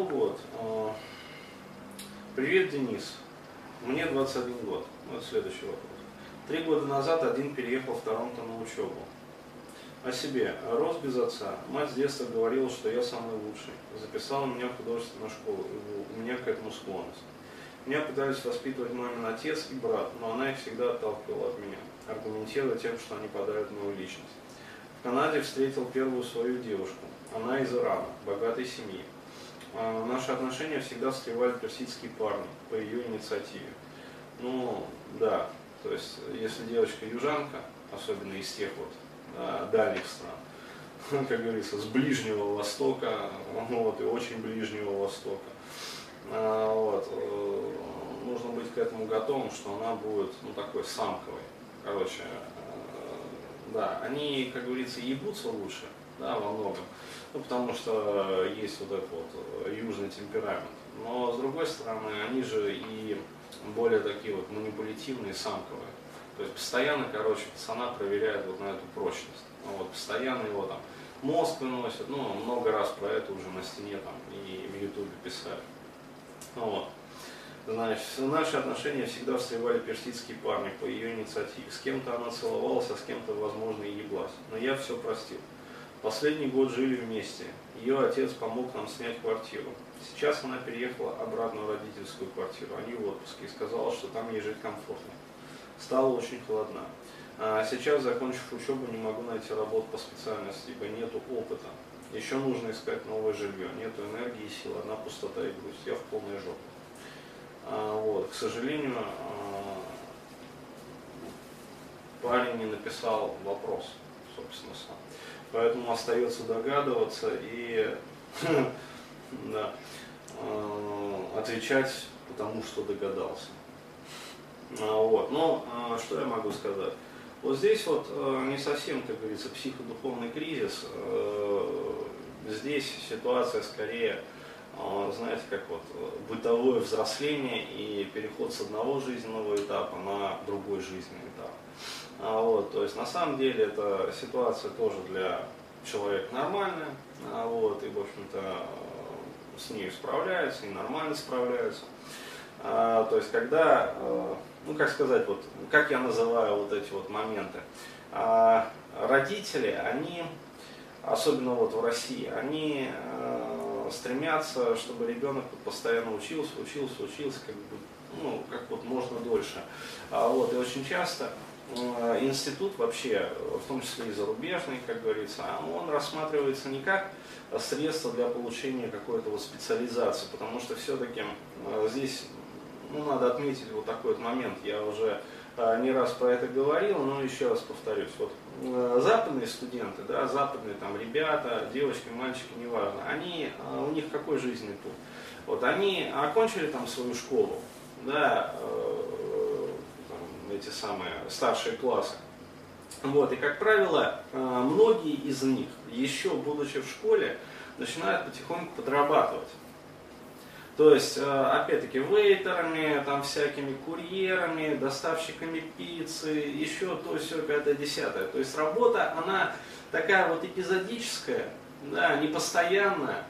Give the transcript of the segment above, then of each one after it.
Ну вот. Э, привет, Денис. Мне 21 год. Вот следующий вопрос. Три года назад один переехал в Торонто на учебу. О себе. Рос без отца. Мать с детства говорила, что я самый лучший. Записала меня в художественную школу. И у меня к этому склонность. Меня пытались воспитывать мамин отец и брат, но она их всегда отталкивала от меня, аргументируя тем, что они подавят мою личность. В Канаде встретил первую свою девушку. Она из Ирана, богатой семьи. А наши отношения всегда встревали персидские парни по ее инициативе. Ну, да, то есть, если девочка южанка, особенно из тех вот да, дальних стран, как говорится, с Ближнего Востока, ну вот, и очень Ближнего Востока, а, вот, э, нужно быть к этому готовым, что она будет, ну, такой самковой. Короче, э, да, они, как говорится, ебутся лучше, да, во многом, ну, потому что есть вот этот вот э, южный темперамент. Но, с другой стороны, они же и более такие вот манипулятивные, самковые. То есть постоянно, короче, пацана проверяют вот на эту прочность. Ну, вот, постоянно его там мозг выносят, ну, много раз про это уже на стене там и в ютубе писали. Ну, вот. Значит, наши отношения всегда встревали персидские парни по ее инициативе. С кем-то она целовалась, а с кем-то, возможно, и еблась. Но я все простил. Последний год жили вместе. Ее отец помог нам снять квартиру. Сейчас она переехала обратно в родительскую квартиру. Они в отпуске и сказала, что там ей жить комфортно. Стало очень холодно. А сейчас, закончив учебу, не могу найти работу по специальности, ибо нету опыта. Еще нужно искать новое жилье. Нету энергии и сил, одна пустота и грусть. Я в полной жопе. А, вот, к сожалению, а, парень не написал вопрос, собственно, сам. Поэтому остается догадываться и да, а, отвечать потому, что догадался. А, вот. Но а, что я могу сказать? Вот здесь вот э, не совсем, как говорится, психодуховный кризис. Э, здесь ситуация скорее, э, знаете, как вот бытовое взросление и переход с одного жизненного этапа на другой жизненный этап. А вот, то есть на самом деле эта ситуация тоже для человека нормальная, а вот, и в общем-то с ней справляется и нормально справляется. А, то есть когда ну как сказать, вот, как я называю вот эти вот моменты. А, родители, они, особенно вот в России, они э, стремятся, чтобы ребенок постоянно учился, учился, учился, как бы, ну, как вот можно дольше. А, вот, и очень часто э, институт вообще, в том числе и зарубежный, как говорится, он рассматривается не как средство для получения какой-то вот специализации, потому что все-таки э, здесь ну, надо отметить вот такой вот момент, я уже э, не раз про это говорил, но еще раз повторюсь. Вот э, западные студенты, да, западные там ребята, девочки, мальчики, неважно, они, э, у них какой жизненный путь? Вот они окончили там свою школу, да, эти самые старшие классы. Вот, и, как правило, многие из них, еще будучи в школе, начинают потихоньку подрабатывать. То есть, э, опять-таки, вейтерами, там всякими курьерами, доставщиками пиццы, еще то, все, пятое, десятое. То есть работа, она такая вот эпизодическая, да, не постоянная, а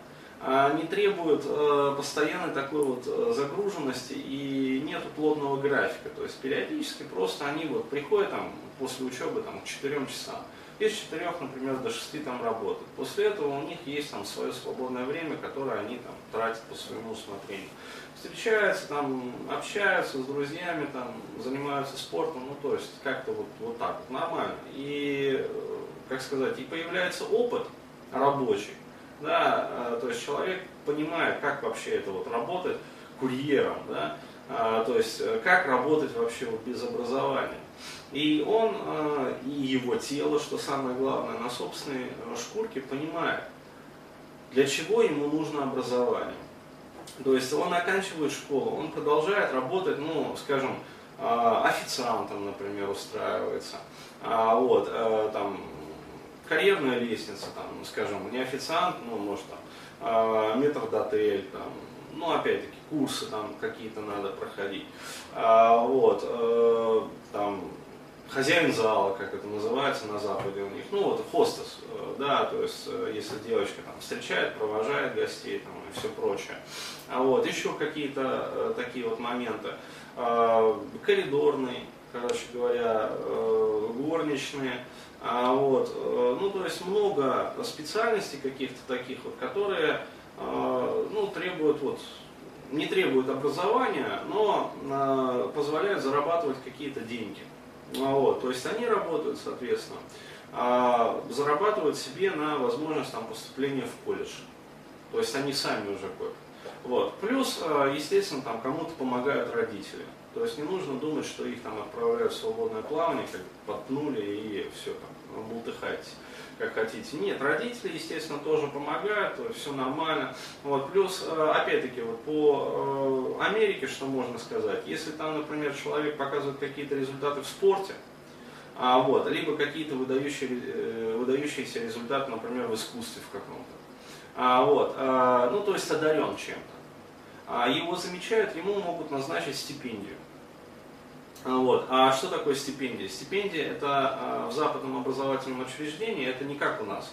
не требует э, постоянной такой вот э, загруженности и нету плотного графика. То есть периодически просто они вот приходят там после учебы там, к 4 часам и с 4, например, до 6 там работают. После этого у них есть там свое свободное время, которое они там тратят по своему усмотрению. Встречаются, там, общаются с друзьями, там, занимаются спортом, ну то есть как-то вот, вот так вот нормально. И, э, как сказать, и появляется опыт рабочий, да, э, то есть человек понимает, как вообще это вот работает курьером, да, а, то есть э, как работать вообще вот без образования. И он э, и его тело, что самое главное, на собственной шкурке понимает, для чего ему нужно образование. То есть он оканчивает школу, он продолжает работать, ну, скажем, официантом, например, устраивается. А, вот, там, карьерная лестница, там, скажем, не официант, ну, может, там, метрдотель, там, ну, опять-таки, курсы там какие-то надо проходить. А, вот, там, хозяин зала, как это называется на Западе у них, ну вот хостес, э, да, то есть э, если девочка там встречает, провожает гостей там, и все прочее. А вот еще какие-то э, такие вот моменты. Э, коридорный, короче говоря, э, горничные, а вот, э, ну то есть много специальностей каких-то таких вот, которые э, ну, требуют вот не требуют образования, но э, позволяют зарабатывать какие-то деньги. Ну, вот, то есть они работают, соответственно, а, зарабатывают себе на возможность там, поступления в колледж. То есть они сами уже копят. Вот. Плюс, а, естественно, там кому-то помогают родители. То есть не нужно думать, что их там отправляют в свободное плавание, как подпнули и все там, бултыхайтесь как хотите. Нет, родители, естественно, тоже помогают, все нормально. Вот. Плюс, э, опять-таки, вот по э, Америке, что можно сказать, если там, например, человек показывает какие-то результаты в спорте, а, вот, либо какие-то выдающие, э, выдающиеся результаты, например, в искусстве в каком-то. А, вот, а, ну, то есть одарен чем-то. А его замечают, ему могут назначить стипендию. А, вот. А что такое стипендия? Стипендия это а, в западном образовательном учреждении, это не как у нас.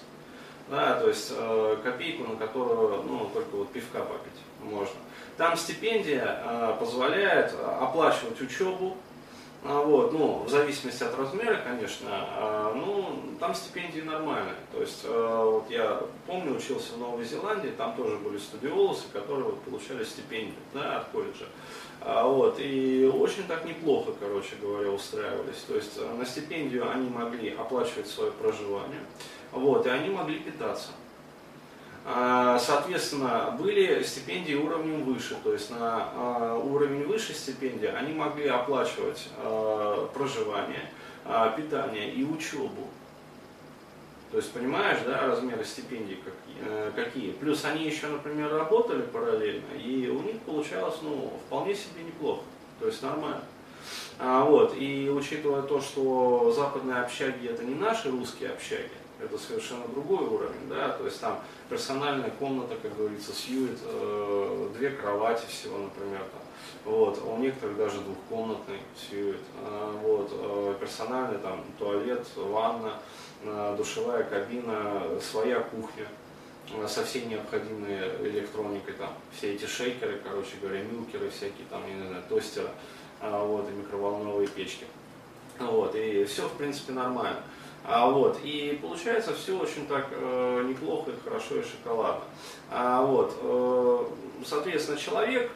Да, то есть э, копейку, на которую ну, только вот пивка попить можно. Там стипендия позволяет оплачивать учебу, а, вот, ну, в зависимости от размера, конечно, а, ну, там стипендии нормальные. То есть, а, вот я помню, учился в Новой Зеландии, там тоже были студиолосы, которые получали стипендию, да, от колледжа. Вот, и очень так неплохо, короче говоря, устраивались. То есть, на стипендию они могли оплачивать свое проживание, вот, и они могли питаться. А, соответственно, были стипендии уровнем выше, то есть на а, уровень выше стипендии они могли оплачивать а, проживание, питание и учебу. То есть понимаешь, да, размеры стипендий какие, какие. Плюс они еще, например, работали параллельно, и у них получалось, ну, вполне себе неплохо. То есть нормально. А, вот, и учитывая то, что западные общаги это не наши русские общаги, это совершенно другой уровень, да, то есть там персональная комната, как говорится, сьюит, э, две кровати всего, например, там, вот, а у некоторых даже двухкомнатный сьюит, э, вот, э, персональный там туалет, ванна, э, душевая кабина, своя кухня, э, со всей необходимой электроникой, там, все эти шейкеры, короче говоря, милкеры всякие, там, я не знаю, тостеры, э, вот, и микроволновые печки. Вот, и все, в принципе, нормально. А, вот, и получается все очень так э, неплохо и хорошо и шоколадно. А, вот, э, соответственно, человек,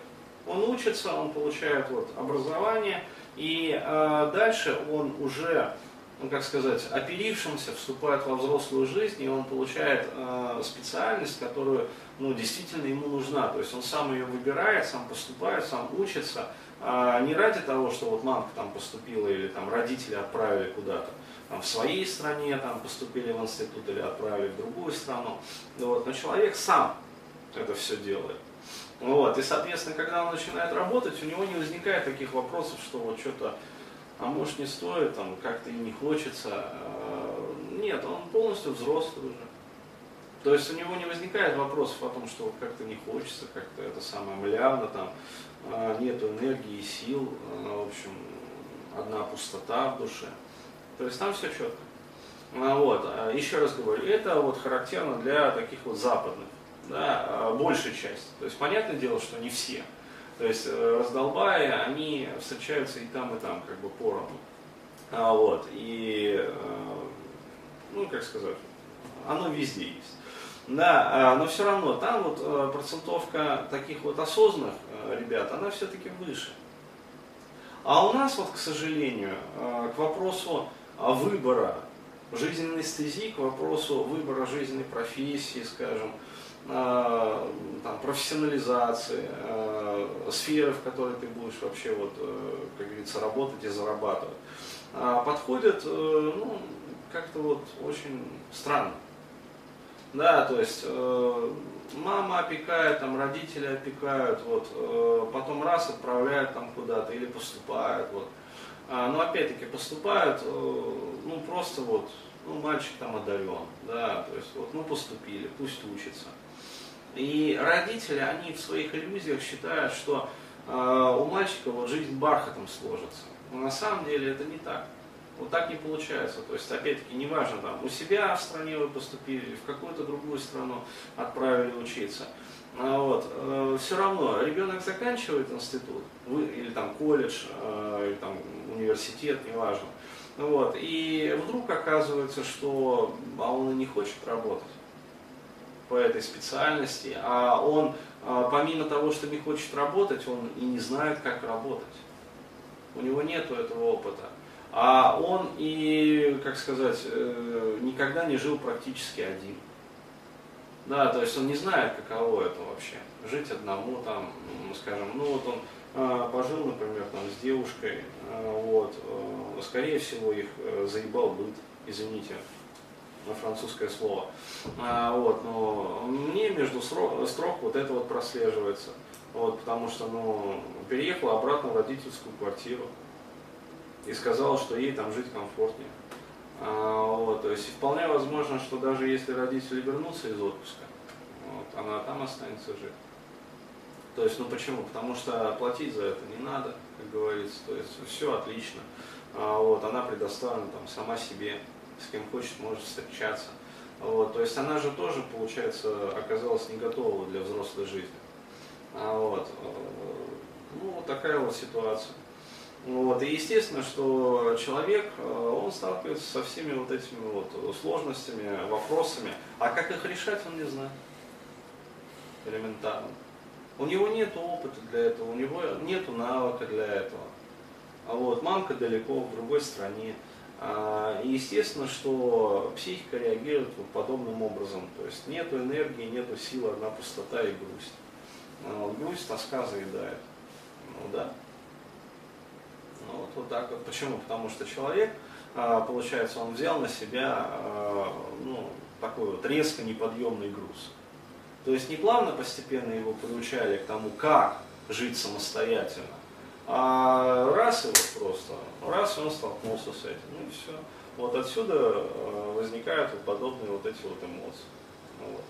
он учится, он получает вот, образование, и э, дальше он уже, ну, как сказать, оперившимся вступает во взрослую жизнь, и он получает э, специальность, которую ну, действительно ему нужна. То есть он сам ее выбирает, сам поступает, сам учится, э, не ради того, что вот мамка там поступила или там родители отправили куда-то, в своей стране там, поступили в институт или отправили в другую страну. Вот. Но человек сам это все делает. Вот. И, соответственно, когда он начинает работать, у него не возникает таких вопросов, что вот что-то, а может не стоит, там, как-то и не хочется. А, нет, он полностью взрослый уже. То есть у него не возникает вопросов о том, что вот как-то не хочется, как-то это самое млявно, там, а, нету энергии, сил, а, в общем, одна пустота в душе. То есть там все четко. А, вот. А, еще раз говорю, это вот характерно для таких вот западных, да, а, большая часть. То есть понятное дело, что не все. То есть э, раздолбая, они встречаются и там, и там, как бы поровну. А, вот. И, э, ну, как сказать, оно везде есть. Да, но все равно там вот э, процентовка таких вот осознанных ребят, она все-таки выше. А у нас вот, к сожалению, к вопросу выбора жизненной стези, к вопросу выбора жизненной профессии, скажем, а, там, профессионализации, э, сферы, в которой ты будешь вообще, вот, э, как говорится, работать и зарабатывать, э, подходят э, ну, как-то вот очень странно. Да, то есть э, мама опекает, там родители опекают, вот, э, потом раз отправляют там куда-то или поступают, вот. А, но опять-таки поступают, э, ну просто вот, ну мальчик там одарен, да, то есть вот, ну поступили, пусть учится. И родители, они в своих иллюзиях считают, что э, у мальчика вот жизнь бархатом сложится. Но на самом деле это не так. Вот так не получается. То есть, опять-таки, неважно, там, у себя в стране вы поступили, в какую-то другую страну отправили учиться. А вот, э, все равно ребенок заканчивает институт, или там колледж, э, или там университет, неважно. Вот, и вдруг оказывается, что а он не хочет работать по этой специальности, а он, э, помимо того, что не хочет работать, он и не знает, как работать. У него нет этого опыта. А он и, как сказать, э, никогда не жил практически один. Да, то есть он не знает, каково это вообще. Жить одному там, скажем, ну вот он э, пожил, например, там с девушкой, э, вот, э, скорее всего их э, заебал быт, извините, на французское слово. А, вот, но мне между строк, строк вот это вот прослеживается. Вот, потому что, ну, переехала обратно в родительскую квартиру и сказала, что ей там жить комфортнее. А, вот, то есть вполне возможно, что даже если родители вернутся из отпуска, вот, она там останется жить. То есть, ну почему? Потому что платить за это не надо, как говорится. То есть все отлично. А, вот, она предоставлена там сама себе, с кем хочет, может встречаться. Вот, то есть она же тоже, получается, оказалась не готова для взрослой жизни. А, вот, э, ну, вот такая вот ситуация. Вот. И естественно, что человек, э, он сталкивается со всеми вот этими вот сложностями, вопросами, а как их решать, он не знает. Элементарно. У него нет опыта для этого, у него нет навыка для этого. А вот мамка далеко, в другой стране. А, и естественно, что психика реагирует вот подобным образом. То есть нету энергии, нету силы, одна пустота и грусть. А, грусть, тоска заедает. Ну да. Ну, вот, вот так вот. Почему? Потому что человек, а, получается, он взял на себя а, ну, такой вот резко неподъемный груз. То есть не плавно, постепенно его приучали к тому, как жить самостоятельно, а раз вот просто, раз он столкнулся с этим, ну и все. Вот отсюда а, возникают вот подобные вот эти вот эмоции. Вот.